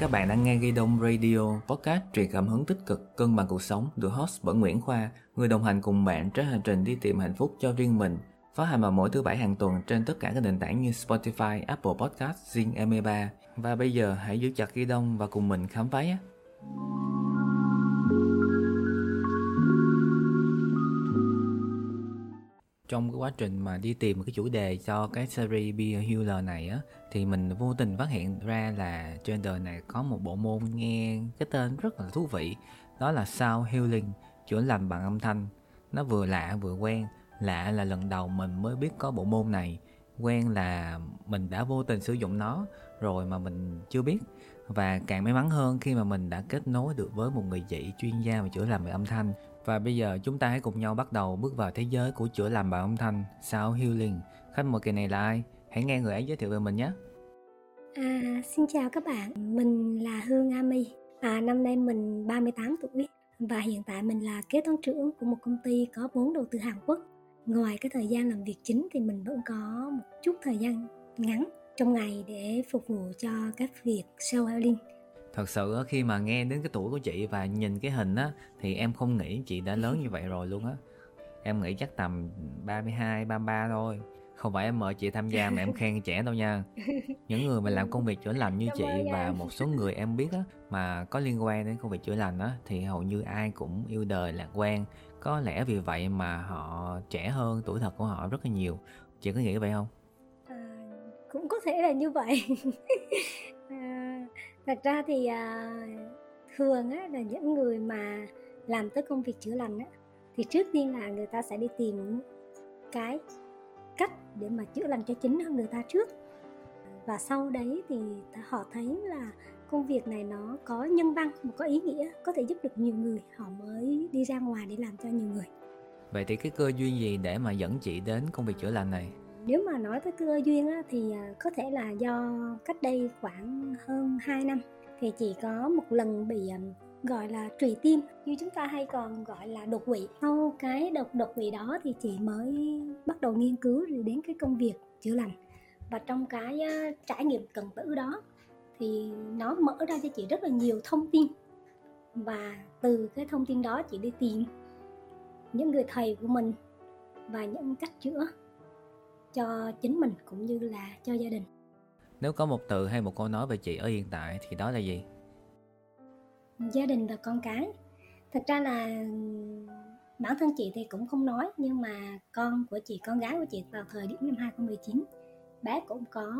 Các bạn đang nghe Ghi Đông Radio, podcast truyền cảm hứng tích cực, cân bằng cuộc sống, được host bởi Nguyễn Khoa, người đồng hành cùng bạn trên hành trình đi tìm hạnh phúc cho riêng mình. Phát hành vào mỗi thứ bảy hàng tuần trên tất cả các nền tảng như Spotify, Apple Podcast, Zing MP3. Và bây giờ hãy giữ chặt Ghi Đông và cùng mình khám phá nhé. Trong cái quá trình mà đi tìm một cái chủ đề cho cái series Be a Healer này á, thì mình vô tình phát hiện ra là trên đời này có một bộ môn nghe cái tên rất là thú vị, đó là Sound Healing, chữa lành bằng âm thanh. Nó vừa lạ vừa quen, lạ là lần đầu mình mới biết có bộ môn này, quen là mình đã vô tình sử dụng nó rồi mà mình chưa biết. Và càng may mắn hơn khi mà mình đã kết nối được với một người chị chuyên gia về chữa lành về âm thanh và bây giờ chúng ta hãy cùng nhau bắt đầu bước vào thế giới của chữa lành bằng âm thanh Sound Healing. Khách mời kỳ này là ai? Hãy nghe người ấy giới thiệu về mình nhé. À, xin chào các bạn, mình là Hương Ami. À, năm nay mình 38 tuổi và hiện tại mình là kế toán trưởng của một công ty có vốn đầu tư Hàn Quốc. Ngoài cái thời gian làm việc chính thì mình vẫn có một chút thời gian ngắn trong ngày để phục vụ cho các việc show healing thật sự khi mà nghe đến cái tuổi của chị và nhìn cái hình á thì em không nghĩ chị đã lớn như vậy rồi luôn á. Em nghĩ chắc tầm 32, 33 thôi. Không phải em mời chị tham gia mà em khen trẻ đâu nha. Những người mà làm công việc chữa lành như chị và một số người em biết á mà có liên quan đến công việc chữa lành á thì hầu như ai cũng yêu đời lạc quan. Có lẽ vì vậy mà họ trẻ hơn tuổi thật của họ rất là nhiều. Chị có nghĩ vậy không? À, cũng có thể là như vậy thật ra thì à, thường á, là những người mà làm tới công việc chữa lành á, thì trước tiên là người ta sẽ đi tìm cái cách để mà chữa lành cho chính người ta trước. Và sau đấy thì họ thấy là công việc này nó có nhân văn mà có ý nghĩa có thể giúp được nhiều người họ mới đi ra ngoài để làm cho nhiều người. Vậy thì cái cơ duyên gì để mà dẫn chị đến công việc chữa lành này? Nếu mà nói tới cơ duyên á, thì à, có thể là do cách đây khoảng hơn 2 năm thì chỉ có một lần bị à, gọi là trùy tim. Như chúng ta hay còn gọi là đột quỵ. Sau cái đột đột quỵ đó thì chị mới bắt đầu nghiên cứu đến cái công việc chữa lành. Và trong cái trải nghiệm cần tử đó thì nó mở ra cho chị rất là nhiều thông tin. Và từ cái thông tin đó chị đi tìm những người thầy của mình và những cách chữa cho chính mình cũng như là cho gia đình. Nếu có một từ hay một câu nói về chị ở hiện tại thì đó là gì? Gia đình và con cái. Thật ra là bản thân chị thì cũng không nói nhưng mà con của chị con gái của chị vào thời điểm năm 2019 bé cũng có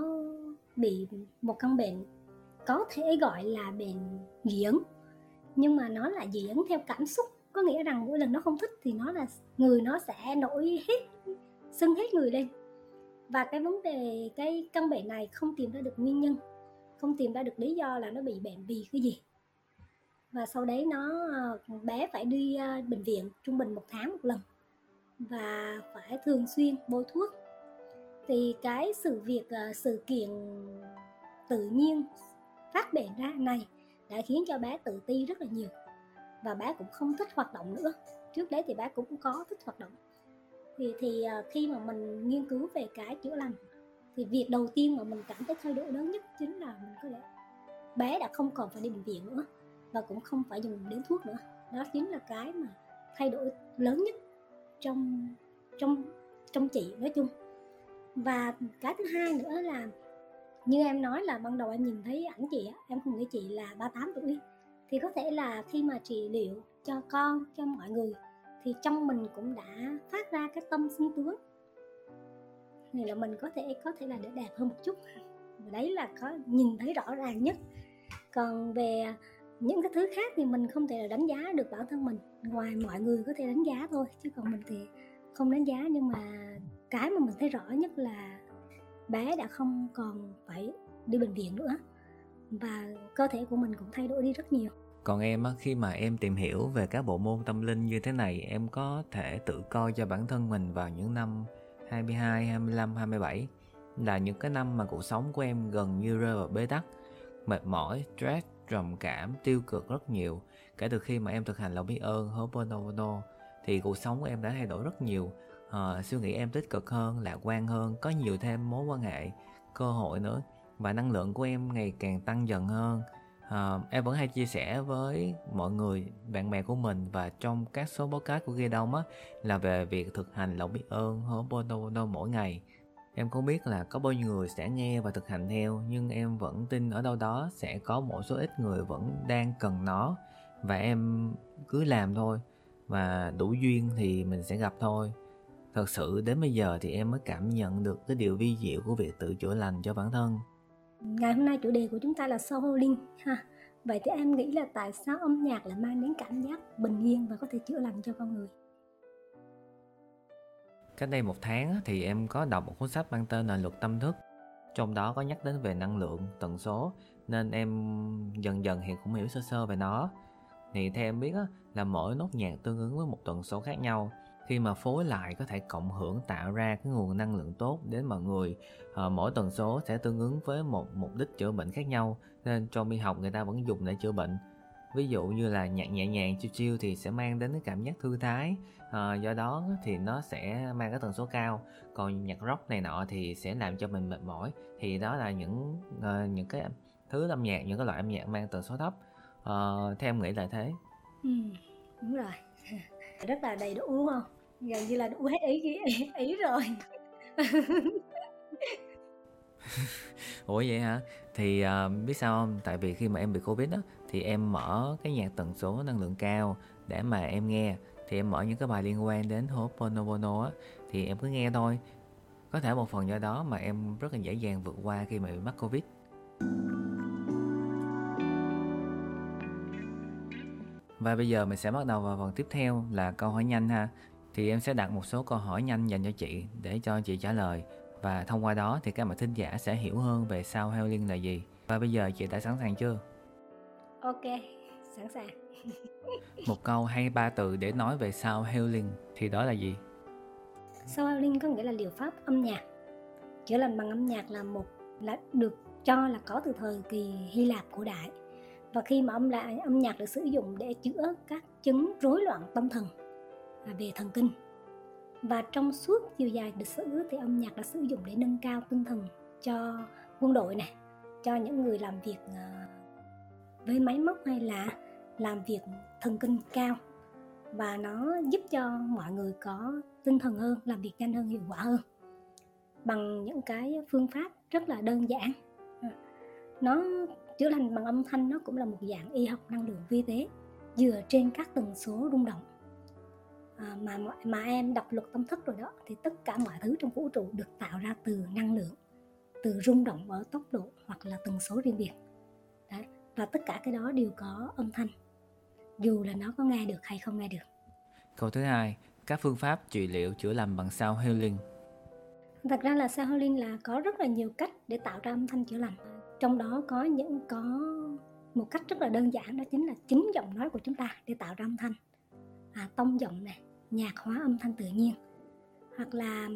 bị một căn bệnh có thể gọi là bệnh dị ứng. Nhưng mà nó là dị ứng theo cảm xúc có nghĩa rằng mỗi lần nó không thích thì nó là người nó sẽ nổi hết sưng hết người lên và cái vấn đề, cái căn bệnh này không tìm ra được nguyên nhân, không tìm ra được lý do là nó bị bệnh vì cái gì. Và sau đấy nó ờ, bé phải đi ờ, bệnh viện trung bình một tháng một lần và phải thường xuyên bôi thuốc. Thì cái sự việc ờ, sự kiện tự nhiên phát bệnh ra này đã khiến cho bé tự ti rất là nhiều và bé cũng không thích hoạt động nữa. Trước đấy thì bé cũng có thích hoạt động thì thì à, khi mà mình nghiên cứu về cái chữa lành, thì việc đầu tiên mà mình cảm thấy thay đổi lớn nhất chính là mình có thể bé đã không còn phải đi bệnh viện nữa và cũng không phải dùng đến thuốc nữa. Đó chính là cái mà thay đổi lớn nhất trong trong trong chị nói chung. Và cái thứ hai nữa là như em nói là ban đầu em nhìn thấy ảnh chị em không nghĩ chị là 38 tuổi. Thì có thể là khi mà chị liệu cho con, cho mọi người thì trong mình cũng đã phát ra cái tâm sinh tướng. Này là mình có thể có thể là để đẹp hơn một chút. Và đấy là có nhìn thấy rõ ràng nhất. Còn về những cái thứ khác thì mình không thể là đánh giá được bản thân mình. Ngoài mọi người có thể đánh giá thôi, chứ còn mình thì không đánh giá. Nhưng mà cái mà mình thấy rõ nhất là bé đã không còn phải đi bệnh viện nữa. Và cơ thể của mình cũng thay đổi đi rất nhiều còn em khi mà em tìm hiểu về các bộ môn tâm linh như thế này em có thể tự coi cho bản thân mình vào những năm 22, 25, 27 là những cái năm mà cuộc sống của em gần như rơi vào bế tắc, mệt mỏi, stress, trầm cảm, tiêu cực rất nhiều. Kể từ khi mà em thực hành lòng biết ơn Ho'oponopono thì cuộc sống của em đã thay đổi rất nhiều. À, suy nghĩ em tích cực hơn, lạc quan hơn, có nhiều thêm mối quan hệ, cơ hội nữa và năng lượng của em ngày càng tăng dần hơn uh, em vẫn hay chia sẻ với mọi người bạn bè của mình và trong các số podcast của ghi đông á là về việc thực hành lòng biết ơn Ho'oponopono mỗi ngày. Em không biết là có bao nhiêu người sẽ nghe và thực hành theo nhưng em vẫn tin ở đâu đó sẽ có một số ít người vẫn đang cần nó và em cứ làm thôi. Và đủ duyên thì mình sẽ gặp thôi. Thật sự đến bây giờ thì em mới cảm nhận được cái điều vi diệu của việc tự chữa lành cho bản thân ngày hôm nay chủ đề của chúng ta là soul healing ha. Vậy thì em nghĩ là tại sao âm nhạc lại mang đến cảm giác bình yên và có thể chữa lành cho con người? Cách đây một tháng thì em có đọc một cuốn sách mang tên là luật tâm thức. Trong đó có nhắc đến về năng lượng, tần số, nên em dần dần thì cũng hiểu sơ sơ về nó. Thì theo em biết là mỗi nốt nhạc tương ứng với một tần số khác nhau khi mà phối lại có thể cộng hưởng tạo ra cái nguồn năng lượng tốt đến mọi người. À, mỗi tần số sẽ tương ứng với một mục đích chữa bệnh khác nhau nên trong y học người ta vẫn dùng để chữa bệnh. Ví dụ như là nhạc nhẹ nhàng chiêu chiêu thì sẽ mang đến cái cảm giác thư thái. À, do đó thì nó sẽ mang cái tần số cao. Còn nhạc rock này nọ thì sẽ làm cho mình mệt mỏi. Thì đó là những uh, những cái thứ âm nhạc những cái loại âm nhạc mang tần số thấp. Uh, theo em nghĩ là thế. Ừ, đúng rồi. Rất là đầy đủ đúng không? Gần như là đủ hết ý ý, ý rồi. Ủa vậy hả? Thì uh, biết sao không? Tại vì khi mà em bị covid á thì em mở cái nhạc tần số năng lượng cao để mà em nghe. Thì em mở những cái bài liên quan đến Ho'oponopono á thì em cứ nghe thôi. Có thể một phần do đó mà em rất là dễ dàng vượt qua khi mà bị mắc covid. Và bây giờ mình sẽ bắt đầu vào phần tiếp theo là câu hỏi nhanh ha thì em sẽ đặt một số câu hỏi nhanh dành cho chị để cho chị trả lời. Và thông qua đó thì các bạn thính giả sẽ hiểu hơn về sao healing là gì. Và bây giờ chị đã sẵn sàng chưa? Ok sẵn sàng. Một câu hay ba từ để nói về sao healing thì đó là gì? Sao healing có nghĩa là liệu pháp âm nhạc. Chữa lành bằng âm nhạc là một là được cho là có từ thời kỳ hy lạp cổ đại. Và khi mà âm lại âm nhạc được sử dụng để chữa các chứng rối loạn tâm thần về thần kinh. Và trong suốt chiều dài lịch sử thì âm nhạc đã sử dụng để nâng cao tinh thần cho quân đội này cho những người làm việc ờ, với máy móc hay là làm việc thần kinh cao. Và nó giúp cho mọi người có tinh thần hơn, làm việc nhanh hơn, hiệu quả hơn bằng những cái phương pháp rất là đơn giản. Ừ. Nó chữa lành bằng âm thanh, nó cũng là một dạng y học năng lượng vi tế, dựa trên các tần số rung động à, mà mà em đọc luật tâm thức rồi đó thì tất cả mọi thứ trong vũ trụ được tạo ra từ năng lượng từ rung động ở tốc độ hoặc là tần số riêng biệt. Đấy. và tất cả cái đó đều có âm thanh dù là nó có nghe được hay không nghe được. Câu thứ hai các phương pháp trị liệu chữa lành bằng sao healing. Thật ra là sao healing là có rất là nhiều cách để tạo ra âm thanh chữa lành. Trong đó có những có một cách rất là đơn giản đó chính là chính giọng nói của chúng ta để tạo ra âm thanh. À, tông giọng này nhạc hóa âm thanh tự nhiên. Hoặc là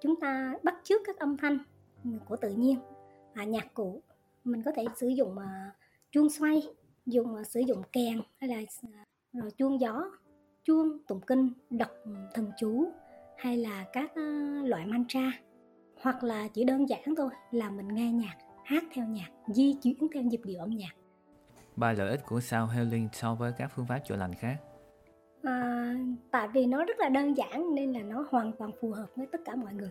chúng ta bắt chước các âm thanh của tự nhiên à, nhạc cụ. Mình có thể sử dụng uh, chuông xoay dùng uh, sử dụng kèn hay là uh, rồi chuông gió chuông tụng kinh đọc thần chú hay là các uh, loại mantra. Hoặc là chỉ đơn giản thôi là mình nghe nhạc hát theo nhạc di chuyển theo nhịp điệu âm nhạc. Ba lợi ích của sao healing so với các phương pháp chữa lành khác? Tại vì nó rất là đơn giản nên là nó hoàn toàn phù hợp với tất cả mọi người.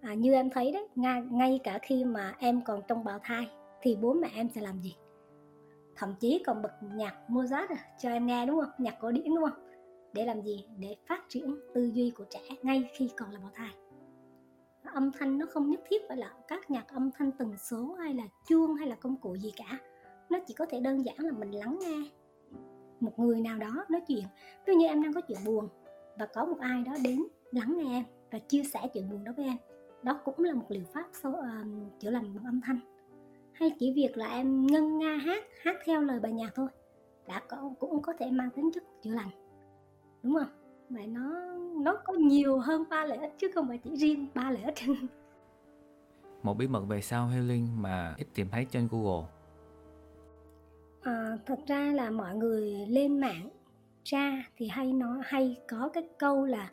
À, như em thấy đấy ngay, ngay cả khi mà em còn trong bào thai thì bố mẹ em sẽ làm gì? Thậm chí còn bật nhạc Mozart à, cho em nghe đúng không? Nhạc cổ điển đúng không? Để làm gì? Để phát triển tư duy của trẻ ngay khi còn là bào thai. Âm thanh nó không nhất thiết phải là các nhạc âm thanh tần số hay là chuông hay là công cụ gì cả. Nó chỉ có thể đơn giản là mình lắng nghe một người nào đó nói chuyện. Ví như em đang có chuyện buồn và có một ai đó đến lắng nghe em và chia sẻ chuyện buồn đó với em. Đó cũng là một liệu pháp so, uh, chữa lành bằng âm thanh. Hay chỉ việc là em ngân nga hát hát theo lời bài nhạc thôi đã có cũng có thể mang tính chất chữa lành. Đúng không? Vậy nó nó có nhiều hơn ba lợi ích chứ không phải chỉ riêng ba lợi ích. Một bí mật về sao healing mà ít tìm thấy trên google à, thật ra là mọi người lên mạng ra thì hay nói hay có cái câu là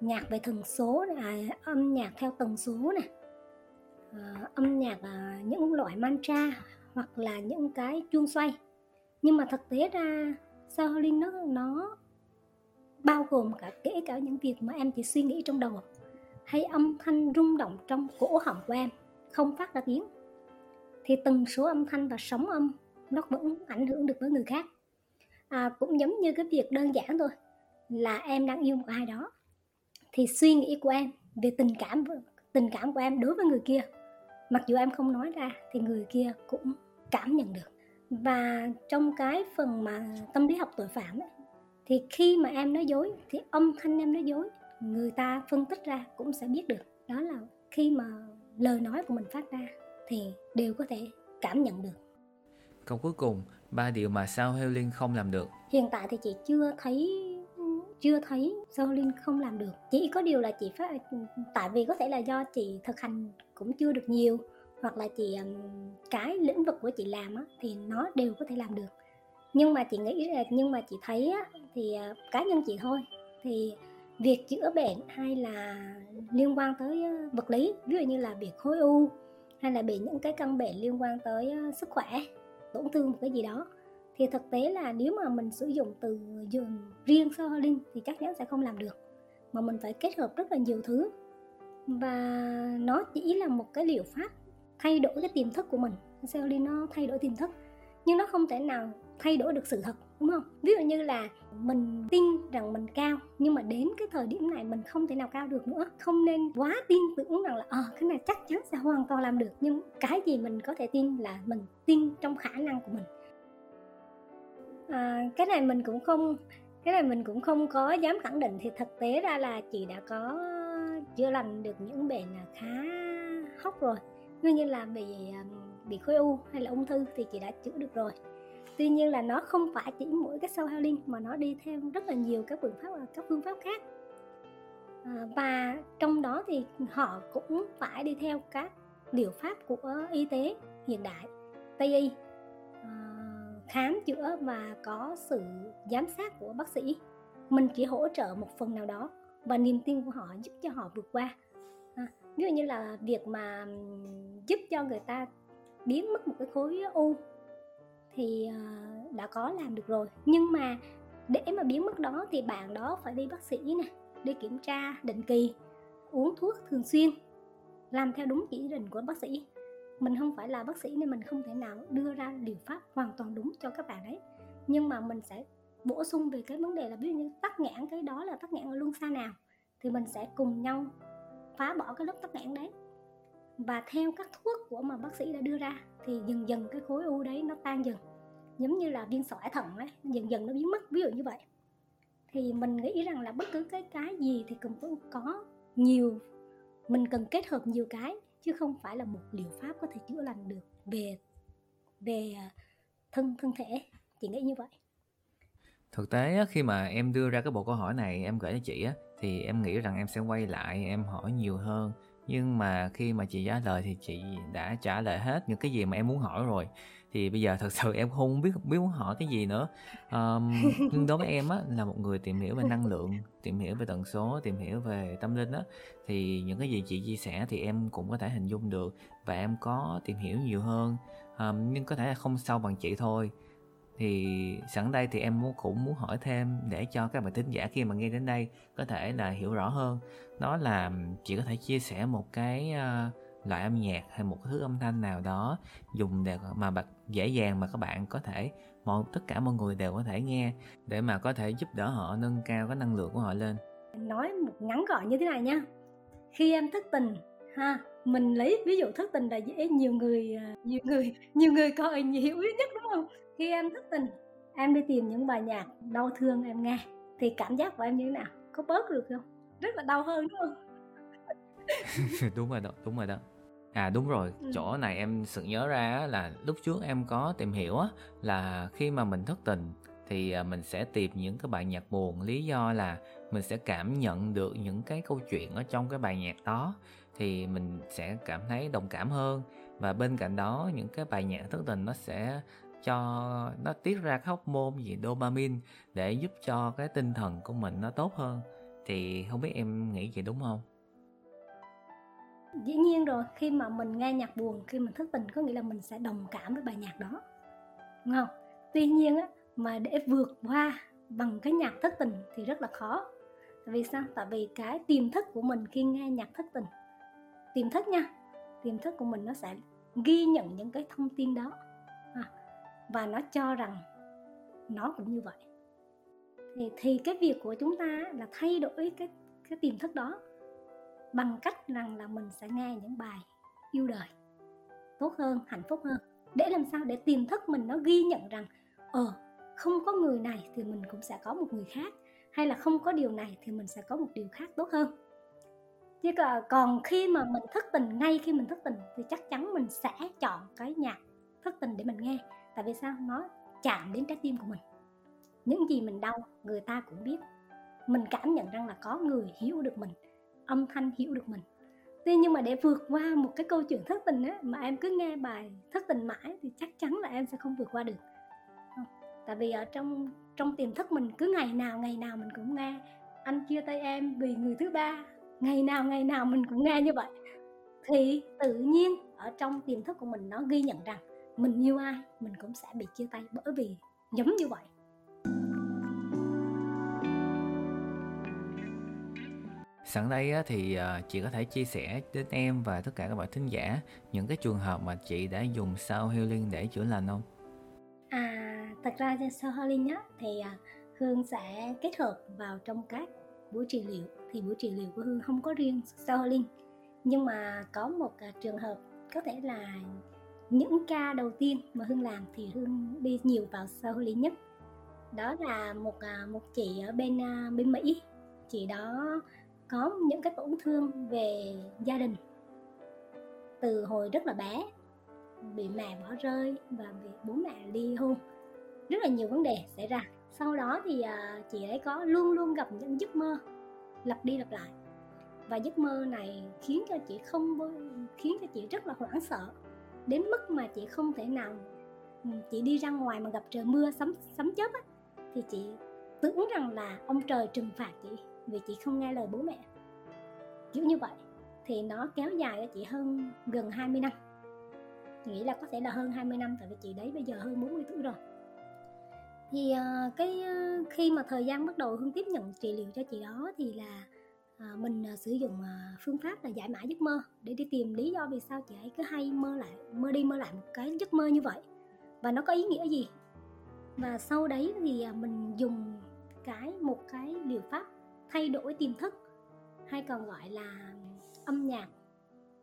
nhạc về tần số à, âm nhạc theo tần số này. À, âm nhạc à, những loại mantra hoặc là những cái chuông xoay. Nhưng mà thực tế ra sao nó nó bao gồm cả kể cả những việc mà em chỉ suy nghĩ trong đầu hay âm thanh rung động trong cổ họng của em không phát ra tiếng. Thì từng số âm thanh và sóng âm nó vẫn ảnh hưởng được với người khác. À, cũng giống như cái việc đơn giản thôi là em đang yêu một ai đó thì suy nghĩ của em về tình cảm tình cảm của em đối với người kia mặc dù em không nói ra thì người kia cũng cảm nhận được. Và trong cái phần mà tâm lý học tội phạm ấy, thì khi mà em nói dối thì âm thanh em nói dối người ta phân tích ra cũng sẽ biết được. Đó là khi mà lời nói của mình phát ra thì đều có thể cảm nhận được câu cuối cùng ba điều mà sao Helen không làm được. Hiện tại thì chị chưa thấy chưa thấy sao linh không làm được. Chỉ có điều là chị phát tại vì có thể là do chị thực hành cũng chưa được nhiều hoặc là chị cái lĩnh vực của chị làm á, thì nó đều có thể làm được. Nhưng mà chị nghĩ là nhưng mà chị thấy á, thì ờ, cá nhân chị thôi. Thì việc chữa bệnh hay là liên quan tới ờ, vật lý ví dụ như là việc khối u hay là bị những cái căn bệnh liên quan tới ờ, sức khỏe tổn thương một cái gì đó. Thì thực tế là nếu mà mình sử dụng từ giường riêng Soholin thì chắc chắn sẽ không làm được. Mà mình phải kết hợp rất là nhiều thứ. Và nó chỉ là một cái liệu pháp thay đổi cái tiềm thức của mình. Soholin nó thay đổi tiềm thức nhưng nó không thể nào thay đổi được sự thật đúng không? Ví dụ như là mình tin rằng mình cao nhưng mà đến cái thời điểm này mình không thể nào cao được nữa. Không nên quá tin tưởng rằng là ờ à, cái này chắc chắn sẽ hoàn toàn làm được. Nhưng cái gì mình có thể tin là mình tin trong khả năng của mình. À, cái này mình cũng không cái này mình cũng không có dám khẳng định. Thì thực tế ra là chị đã có chữa lành được những bệnh khá hóc rồi. Nguyên nhân là bị bị khối u hay là ung thư thì chị đã chữa được rồi. Tuy nhiên là nó không phải chỉ mỗi cái sâu healing mà nó đi theo rất là nhiều các phương pháp các phương pháp khác. À, và trong đó thì họ cũng phải đi theo các liệu pháp của y tế hiện đại tây y à, khám chữa và có sự giám sát của bác sĩ. Mình chỉ hỗ trợ một phần nào đó và niềm tin của họ giúp cho họ vượt qua. À, ví dụ như là việc mà giúp cho người ta biến mất một cái khối u thì à, đã có làm được rồi. Nhưng mà để mà biến mất đó thì bạn đó phải đi bác sĩ nè, đi kiểm tra định kỳ, uống thuốc thường xuyên, làm theo đúng chỉ định của bác sĩ. Mình không phải là bác sĩ nên mình không thể nào đưa ra liệu pháp hoàn toàn đúng cho các bạn đấy nhưng mà mình sẽ bổ sung về cái vấn đề là ví dụ như tắc nghẽn, cái đó là tắc nghẽn ở luân xa nào, thì mình sẽ cùng nhau phá bỏ cái lớp tắc nghẽn đấy và theo các thuốc của mà bác sĩ đã đưa ra, thì dần dần cái khối u đấy nó tan dần. Giống như là viên sỏi thận ấy dần dần nó biến mất, ví dụ như vậy. Thì mình nghĩ rằng là bất cứ cái cái gì thì cũng có nhiều, mình cần kết hợp nhiều cái, chứ không phải là một liệu pháp có thể chữa lành được về về à, thân thân thể. Chị nghĩ như vậy. Thực tế khi mà em đưa ra cái bộ câu hỏi này, em gửi cho chị á, thì em nghĩ rằng em sẽ quay lại, em hỏi nhiều hơn nhưng mà khi mà chị trả lời thì chị đã trả lời hết những cái gì mà em muốn hỏi rồi. Thì bây giờ thật sự em không biết biết muốn hỏi cái gì nữa. Um, nhưng đối với em á là một người tìm hiểu về năng lượng tìm hiểu về tần số tìm hiểu về tâm linh á thì những cái gì chị chia sẻ thì em cũng có thể hình dung được và em có tìm hiểu nhiều hơn. Um, nhưng có thể là không sâu bằng chị thôi thì sẵn đây thì em muốn cũng muốn hỏi thêm để cho các bạn thính giả khi mà nghe đến đây có thể là hiểu rõ hơn. Đó là chị có thể chia sẻ một cái uh, loại âm nhạc hay một thứ âm thanh nào đó dùng để mà bật dễ dàng mà các bạn có thể mọi tất cả mọi người đều có thể nghe để mà có thể giúp đỡ họ nâng cao cái năng lượng của họ lên. Nói một ngắn gọn như thế này nha. Khi em thức tình ha mình lấy ví dụ thức tình là dễ nhiều người à, nhiều người nhiều người coi nhiều nhất đúng không? Khi em thức tình em đi tìm những bài nhạc đau thương em nghe thì cảm giác của em như thế nào? Có bớt được không? Rất là đau hơn đúng không? Đúng rồi đó đúng rồi đó. À đúng rồi. Ừ. chỗ này em sự nhớ ra là lúc trước em có tìm hiểu là khi mà mình thức tình thì à, mình sẽ tìm những cái bài nhạc buồn. Lý do là mình sẽ cảm nhận được những cái câu chuyện ở trong cái bài nhạc đó thì mình sẽ cảm thấy đồng cảm hơn. Và bên cạnh đó, những cái bài nhạc thất tình nó sẽ cho, nó tiết ra cái môn gì, dopamine để giúp cho cái tinh thần của mình nó tốt hơn. Thì không biết em nghĩ vậy đúng không? Dĩ nhiên rồi, khi mà mình nghe nhạc buồn, khi mình thất tình có nghĩa là mình sẽ đồng cảm với bài nhạc đó. Đúng không? Tuy nhiên á, mà để vượt qua bằng cái nhạc thất tình thì rất là khó. Tại vì sao? Tại vì cái tiềm thức của mình khi nghe nhạc thất tình tiềm thức nha. Tiềm thức của mình nó sẽ ghi nhận những cái thông tin đó. À, và nó cho rằng nó cũng như vậy. Thì thì cái việc của chúng ta là thay đổi cái cái tiềm thức đó bằng cách rằng là mình sẽ nghe những bài yêu đời tốt hơn hạnh phúc hơn. Để làm sao? Để tiềm thức mình nó ghi nhận rằng ờ không có người này thì mình cũng sẽ có một người khác hay là không có điều này thì mình sẽ có một điều khác tốt hơn chứ còn khi mà mình thức tình ngay khi mình thức tình thì chắc chắn mình sẽ chọn cái nhạc thức tình để mình nghe. Tại vì sao? Nó chạm đến trái tim của mình. Những gì mình đau người ta cũng biết. Mình cảm nhận rằng là có người hiểu được mình âm thanh hiểu được mình. Tuy nhiên mà để vượt qua một cái câu chuyện thất tình á mà em cứ nghe bài thất tình mãi thì chắc chắn là em sẽ không vượt qua được. Tại vì ở trong trong tiềm thức mình cứ ngày nào ngày nào mình cũng nghe anh chia tay em vì người thứ ba ngày nào ngày nào mình cũng nghe như vậy. Thì tự nhiên ở trong tiềm thức của mình nó ghi nhận rằng mình yêu ai mình cũng sẽ bị chia tay bởi vì giống như vậy. Sẵn đây thì ờ, chị có thể chia sẻ đến em và tất cả các bạn thính giả những cái trường hợp mà chị đã dùng sao healing để chữa lành không? À thật ra sao healing á thì à, hương sẽ kết hợp vào trong các buổi trị liệu thì buổi trị liệu của hương không có riêng sao healing nhưng mà có một à, trường hợp có thể là những ca đầu tiên mà hương làm thì hương đi nhiều vào sao healing nhất. Đó là một à, một chị ở bên à, bên mỹ. Chị đó có những cái tổn thương về gia đình. Từ hồi rất là bé, bị mẹ bỏ rơi và bị bố mẹ ly hôn. Rất là nhiều vấn đề xảy ra. Sau đó thì chị ấy có luôn luôn gặp những giấc mơ lặp đi lặp lại. Và giấc mơ này khiến cho chị không khiến cho chị rất là hoảng sợ. Đến mức mà chị không thể nào ừ, chị đi ra ngoài mà gặp trời mưa sấm sấm chớp á, thì chị tưởng rằng là ông trời trừng phạt chị vì chị không nghe lời bố mẹ. Kiểu như vậy thì nó kéo dài cho chị hơn gần 20 năm. Nghĩ là có thể là hơn 20 năm tại vì chị đấy bây giờ hơn 40 tuổi rồi thì uh, cái uh, khi mà thời gian bắt đầu hương tiếp nhận trị liệu cho chị đó thì là uh, mình uh, sử dụng uh, phương pháp là giải mã giấc mơ để đi tìm lý do vì sao chị ấy cứ hay mơ lại mơ đi mơ lại một cái giấc mơ như vậy. Và nó có ý nghĩa gì? Và sau đấy thì uh, mình dùng cái một cái liệu pháp thay đổi tiềm thức hay còn gọi là âm nhạc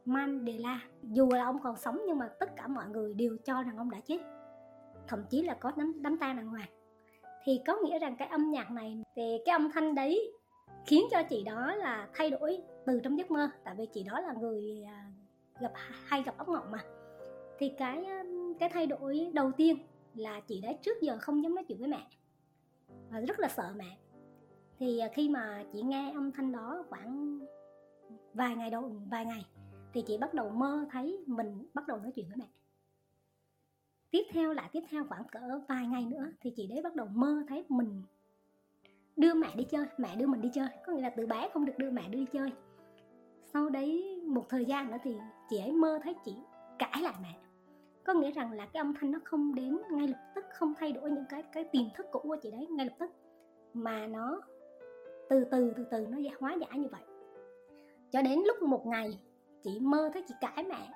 Mandela. Dù là ông còn sống nhưng mà tất cả mọi người đều cho rằng ông đã chết thậm chí là có đám, đám tang đàng hoàng thì có nghĩa rằng cái âm nhạc này thì cái âm thanh đấy khiến cho chị đó là thay đổi từ trong giấc mơ. Tại vì chị đó là người à, gặp, hay gặp ốc mộng mà. Thì cái à, cái thay đổi đầu tiên là chị đã trước giờ không dám nói chuyện với mẹ. Và rất là sợ mẹ. Thì à, khi mà chị nghe âm thanh đó khoảng vài ngày đầu, vài ngày, thì chị bắt đầu mơ thấy mình bắt đầu nói chuyện với mẹ tiếp theo lại tiếp theo khoảng cỡ vài ngày nữa thì chị đấy bắt đầu mơ thấy mình đưa mẹ đi chơi, mẹ đưa mình đi chơi. Có nghĩa là từ bé không được đưa mẹ đi chơi. Sau đấy một thời gian nữa thì chị ấy mơ thấy chị cãi lại mẹ. Có nghĩa rằng là cái âm thanh nó không đến ngay lập tức, không thay đổi những cái cái tiềm thức cũ của chị đấy ngay lập tức. Mà nó từ từ từ từ nó hóa giải như vậy. Cho đến lúc một ngày chị mơ thấy chị cãi mẹ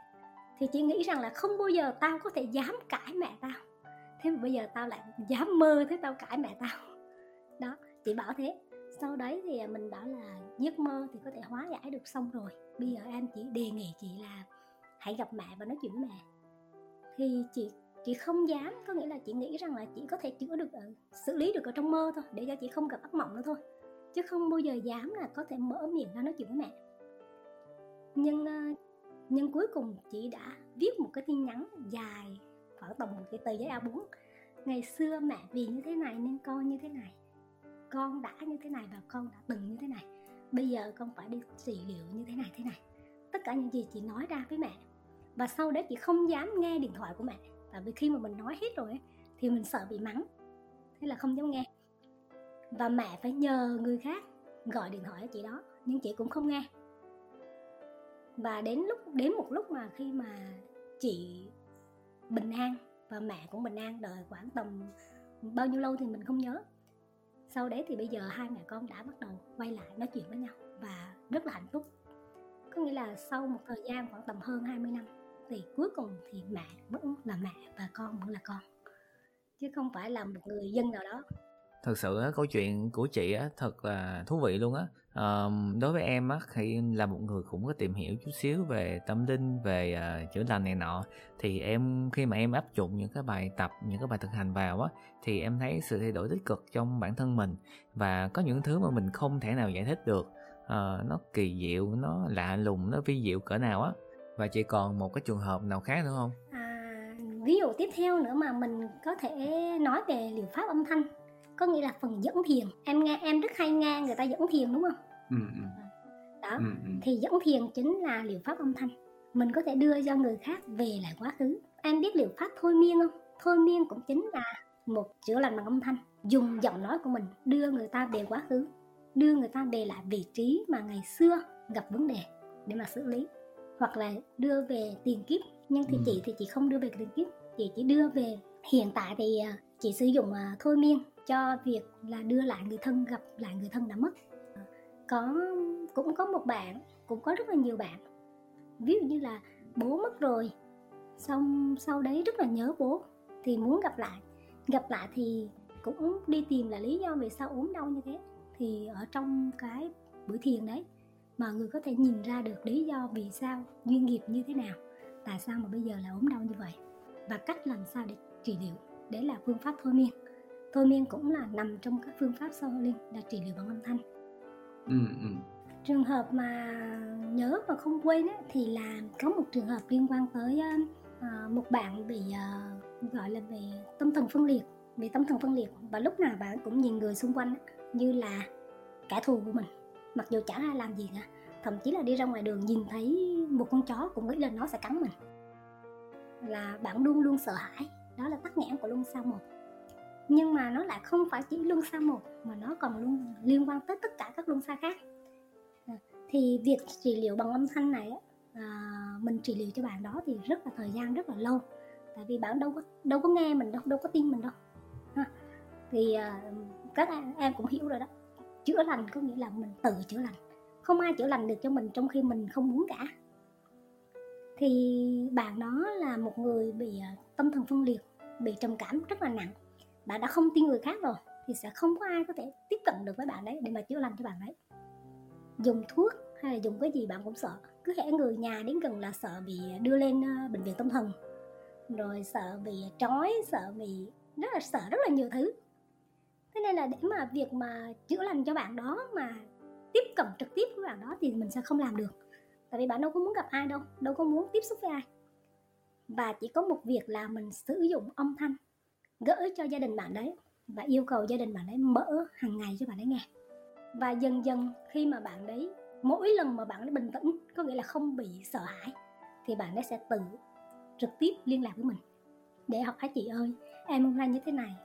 thì chị nghĩ rằng là không bao giờ tao có thể dám cãi mẹ tao. Thế mà bây giờ tao lại dám mơ thế tao cãi mẹ tao. Đó chị bảo thế. Sau đấy thì mình bảo là giấc mơ thì có thể hóa giải được xong rồi. Bây giờ em chỉ đề nghị chị là hãy gặp mẹ và nói chuyện với mẹ. Thì chị chị không dám có nghĩa là chị nghĩ rằng là chị có thể chữa được ở, xử lý được ở trong mơ thôi để cho chị không gặp ác mộng nữa thôi. Chứ không bao giờ dám là có thể mở miệng ra nói chuyện với mẹ. Nhưng ờ, nhưng cuối cùng chị đã viết một cái tin nhắn dài khoảng tầm một cái tờ giấy A4 ngày xưa mẹ vì như thế này nên con như thế này, con đã như thế này và con đã từng như thế này. Bây giờ con phải đi trị liệu như thế này thế này. Tất cả những gì chị nói ra với mẹ và sau đấy chị không dám nghe điện thoại của mẹ. Tại vì khi mà mình nói hết rồi thì mình sợ bị mắng. Thế là không dám nghe. Và mẹ phải nhờ người khác gọi điện thoại cho chị đó, nhưng chị cũng không nghe và đến lúc, đến một lúc mà khi mà chị bình an và mẹ cũng bình an đợi khoảng tầm bao nhiêu lâu thì mình không nhớ. Sau đấy thì bây giờ hai mẹ con đã bắt đầu quay lại nói chuyện với nhau và rất là hạnh phúc. Có nghĩa là sau một thời gian khoảng tầm hơn 20 năm thì cuối cùng thì mẹ vẫn là mẹ và con vẫn là con, chứ không phải là một người dân nào đó thật sự á, câu chuyện của chị á thật là thú vị luôn á. À, đối với em á khi là một người cũng có tìm hiểu chút xíu về tâm linh về uh, chữa lành này nọ thì em khi mà em áp dụng những cái bài tập những cái bài thực hành vào á thì em thấy sự thay đổi tích cực trong bản thân mình và có những thứ mà mình không thể nào giải thích được. Uh, nó kỳ diệu nó lạ lùng nó vi diệu cỡ nào á. Và chị còn một cái trường hợp nào khác nữa không? À, ví dụ tiếp theo nữa mà mình có thể nói về liệu pháp âm thanh có nghĩa là phần dẫn thiền. Em nghe em rất hay nghe người ta dẫn thiền đúng không? Ừ, ừ. đó. Ừ, ừ. thì dẫn thiền chính là liệu pháp âm thanh. Mình có thể đưa cho người khác về lại quá khứ. Em biết liệu pháp thôi miên không? Thôi miên cũng chính là một chữa lành bằng âm thanh. Dùng giọng nói của mình đưa người ta về quá khứ. Đưa người ta về lại vị trí mà ngày xưa gặp vấn đề để mà xử lý. Hoặc là đưa về tiền kiếp. Nhưng thì ừ. chị thì chị không đưa về tiền kiếp. Chị chỉ đưa về hiện tại thì à, chị sử dụng uh, thôi miên cho việc là đưa lại người thân, gặp lại người thân đã mất. Có, cũng có một bạn, cũng có rất là nhiều bạn. Ví dụ như là bố mất rồi, xong sau đấy rất là nhớ bố, thì muốn gặp lại. Gặp lại thì cũng đi tìm là lý do vì sao ốm đau như thế. Thì ở trong cái buổi thiền đấy, mọi người có thể nhìn ra được lý do vì sao duyên nghiệp như thế nào, tại sao mà bây giờ là ốm đau như vậy, và cách làm sao để trị liệu. Đấy là phương pháp thôi miên thôi miên cũng là nằm trong các phương pháp sau linh là trị liệu bằng âm thanh. Ừ, ừ. trường hợp mà nhớ và không quên ấy, thì là có một trường hợp liên quan tới uh, một bạn bị uh, gọi là về tâm thần phân liệt bị tâm thần phân liệt. Và lúc nào bạn cũng nhìn người xung quanh như là kẻ thù của mình mặc dù chẳng ai làm gì cả. Thậm chí là đi ra ngoài đường nhìn thấy một con chó cũng nghĩ là nó sẽ cắn mình. Là bạn luôn luôn sợ hãi đó là tắc nghẽn của luân sao một nhưng mà nó lại không phải chỉ luân xa một mà nó còn luôn liên quan tới tất cả các luân xa khác. À, thì việc trị liệu bằng âm thanh này à, mình trị liệu cho bạn đó thì rất là thời gian rất là lâu. Tại vì bạn đâu có đâu có nghe mình đâu đâu có tin mình đâu. Ha. thì à, các em cũng hiểu rồi đó. Chữa lành có nghĩa là mình tự chữa lành. Không ai chữa lành được cho mình trong khi mình không muốn cả. Thì bạn đó là một người bị à, tâm thần phân liệt bị trầm cảm rất là nặng bạn đã không tin người khác rồi, thì sẽ không có ai có thể tiếp cận được với bạn đấy để mà chữa lành cho bạn đấy. Dùng thuốc hay là dùng cái gì bạn cũng sợ. Cứ hễ người nhà đến gần là sợ bị đưa lên ờ, bệnh viện tâm thần. Rồi sợ bị trói, sợ bị, rất là sợ, rất là nhiều thứ. Thế nên là để mà việc mà chữa lành cho bạn đó, mà tiếp cận trực tiếp với bạn đó thì mình sẽ không làm được. Tại vì bạn đâu có muốn gặp ai đâu đâu có muốn tiếp xúc với ai. Và chỉ có một việc là mình sử dụng âm thanh gửi cho gia đình bạn đấy và yêu cầu gia đình bạn đấy mở hàng ngày cho bạn ấy nghe. Và dần dần khi mà bạn đấy, mỗi lần mà bạn ấy bình tĩnh, có nghĩa là không bị sợ hãi, thì bạn ấy sẽ tự trực tiếp liên lạc với mình để hỏi chị ơi, em hôm nay như thế này,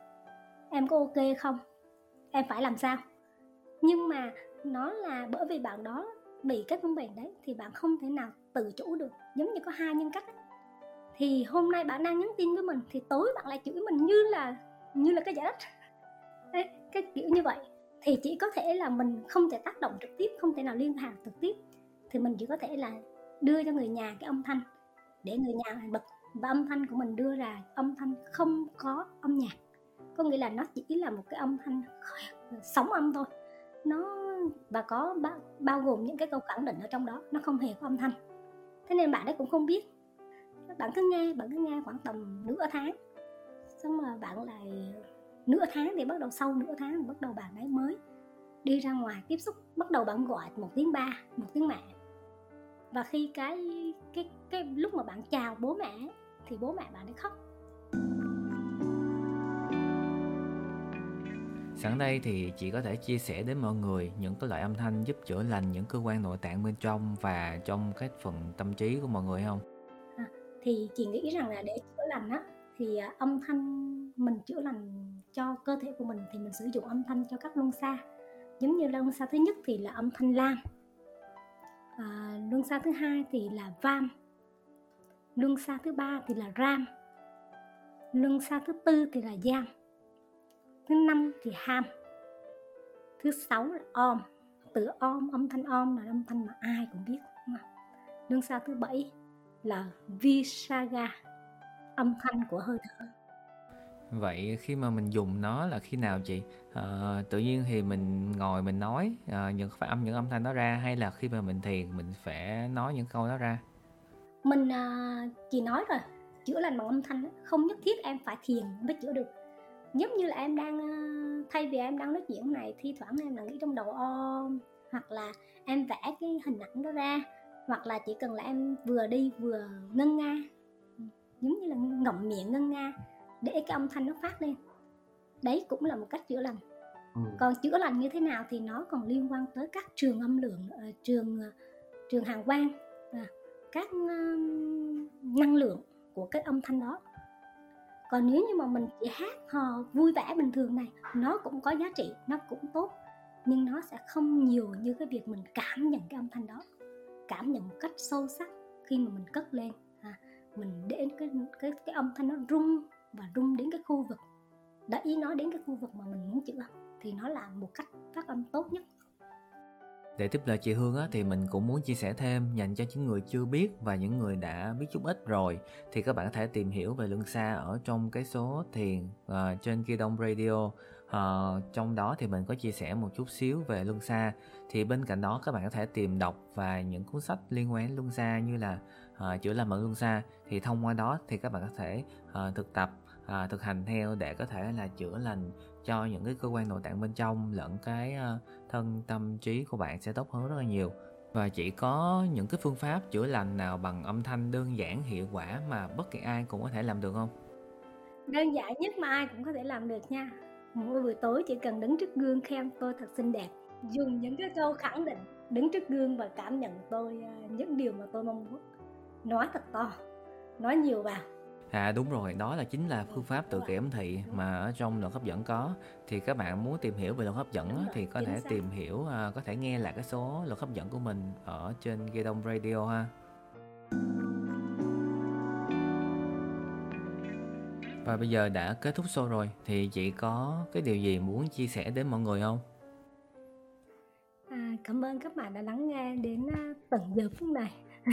em có ok không? Em phải làm sao? Nhưng mà nó là bởi vì bạn đó bị cái vấn đề đấy thì bạn không thể nào tự chủ được. Giống như có hai nhân cách ấy thì hôm nay bạn đang nhắn tin với mình thì tối bạn lại chửi mình như là như là cái giả đất. Đấy, cái kiểu như vậy. Thì chỉ có thể là mình không thể tác động trực tiếp không thể nào liên hệ trực tiếp. Thì mình chỉ có thể là đưa cho người nhà cái âm thanh để người nhà bật và âm thanh của mình đưa ra. Âm thanh không có âm nhạc. Có nghĩa là nó chỉ là một cái âm thanh sóng âm thôi. Nó và có bao, bao gồm những cái câu khẳng định ở trong đó nó không hề có âm thanh. Thế nên bạn ấy cũng không biết bạn cứ nghe, bạn cứ nghe khoảng tầm nửa tháng. Xong mà bạn lại, nửa tháng thì bắt đầu sau nửa tháng thì bắt đầu bạn ấy mới đi ra ngoài tiếp xúc. Bắt đầu bạn gọi một tiếng ba, một tiếng mẹ. Và khi cái cái cái lúc mà bạn chào bố mẹ thì bố mẹ bạn ấy khóc. Sẵn đây thì chị có thể chia sẻ đến mọi người những cái loại âm thanh giúp chữa lành những cơ quan nội tạng bên trong và trong cái phần tâm trí của mọi người không? Thì chị nghĩ rằng là để chữa lành á thì à, âm thanh mình chữa lành cho cơ thể của mình thì mình sử dụng âm thanh cho các luân xa. Giống như luân xa thứ nhất thì là âm thanh lam à, luân xa thứ hai thì là vam luân xa thứ ba thì là ram luân xa thứ tư thì là giam thứ năm thì ham thứ sáu là om từ om âm thanh om là âm thanh mà ai cũng biết luân xa thứ bảy là visaga âm thanh của hơi thở. Vậy khi mà mình dùng nó là khi nào chị? À, tự nhiên thì mình ngồi mình nói à, những phải âm những âm thanh đó ra hay là khi mà mình thiền mình phải nói những câu đó ra? Mình à, chỉ nói rồi chữa lành bằng âm thanh không nhất thiết em phải thiền mới chữa được. Giống như là em đang thay vì em đang nói chuyện này thi thoảng em là nghĩ trong đầu om hoặc là em vẽ cái hình ảnh đó ra hoặc là chỉ cần là em vừa đi vừa ngân nga giống như là ngậm miệng ngân nga để cái âm thanh nó phát lên. Đấy cũng là một cách chữa lành. Ừ. còn chữa lành như thế nào thì nó còn liên quan tới các trường âm lượng uh, trường uh, trường hàng quang uh, các uh, năng lượng của cái âm thanh đó. Còn nếu như mà mình chỉ hát hò vui vẻ bình thường này nó cũng có giá trị nó cũng tốt nhưng nó sẽ không nhiều như cái việc mình cảm nhận cái âm thanh đó cảm nhận một cách sâu sắc khi mà mình cất lên. À, mình đến cái cái cái âm thanh nó rung và rung đến cái khu vực. Đã ý nói đến cái khu vực mà mình muốn chữa thì nó là một cách phát âm tốt nhất. Để tiếp lời chị Hương á, thì mình cũng muốn chia sẻ thêm dành cho những người chưa biết và những người đã biết chút ít rồi. Thì các bạn có thể tìm hiểu về luân xa ở trong cái số thiền uh, trên Kia Đông Radio uh, trong đó thì mình có chia sẻ một chút xíu về luân xa. Thì bên cạnh đó các bạn có thể tìm đọc và những cuốn sách liên quan đến luân xa như là ờ, uh, chữa lành ở luân xa. Thì thông qua đó thì các bạn có thể uh, thực tập à, thực hành theo để có thể là chữa lành cho những cái cơ quan nội tạng bên trong lẫn cái uh, thân tâm trí của bạn sẽ tốt hơn rất là nhiều. Và chỉ có những cái phương pháp chữa lành nào bằng âm thanh đơn giản hiệu quả mà bất kỳ ai cũng có thể làm được không? Đơn giản nhất mà ai cũng có thể làm được nha mỗi buổi tối chỉ cần đứng trước gương khen tôi thật xinh đẹp. Dùng những cái câu khẳng định đứng trước gương và cảm nhận tôi uh, những điều mà tôi mong muốn. Nói thật to nói nhiều vào. À đúng rồi, đó là chính là phương pháp tự kỷ ấm thị mà ở trong luật hấp dẫn có. Thì các bạn muốn tìm hiểu về luật hấp dẫn thì có thể tìm hiểu, à, có thể nghe lại cái số luật hấp dẫn của mình ở trên Ghe Đông Radio ha. Và bây giờ đã kết thúc show rồi thì chị có cái điều gì muốn chia sẻ đến mọi người không? À, cảm ơn các bạn đã lắng nghe đến à, tận giờ phút này.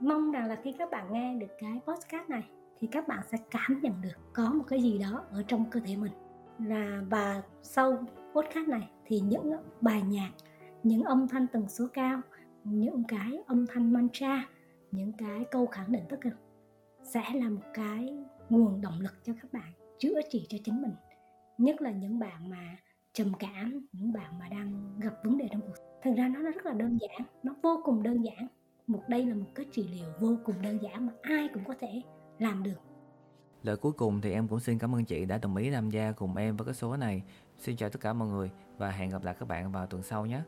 Mong rằng là khi các bạn nghe được cái podcast này thì các bạn sẽ cảm nhận được có một cái gì đó ở trong cơ thể mình là và sau podcast này thì những bài nhạc những âm thanh tần số cao những cái âm thanh mantra những cái câu khẳng định tất cả sẽ là một cái nguồn động lực cho các bạn chữa trị cho chính mình nhất là những bạn mà trầm cảm, những bạn mà đang gặp vấn đề trong cuộc thật ra nó rất là đơn giản, nó vô cùng đơn giản một đây là một cái trị liệu vô cùng đơn giản mà ai cũng có thể làm được Lời cuối cùng thì em cũng xin cảm ơn chị đã đồng ý tham gia cùng em với cái số này. Xin chào tất cả mọi người và hẹn gặp lại các bạn vào tuần sau nhé.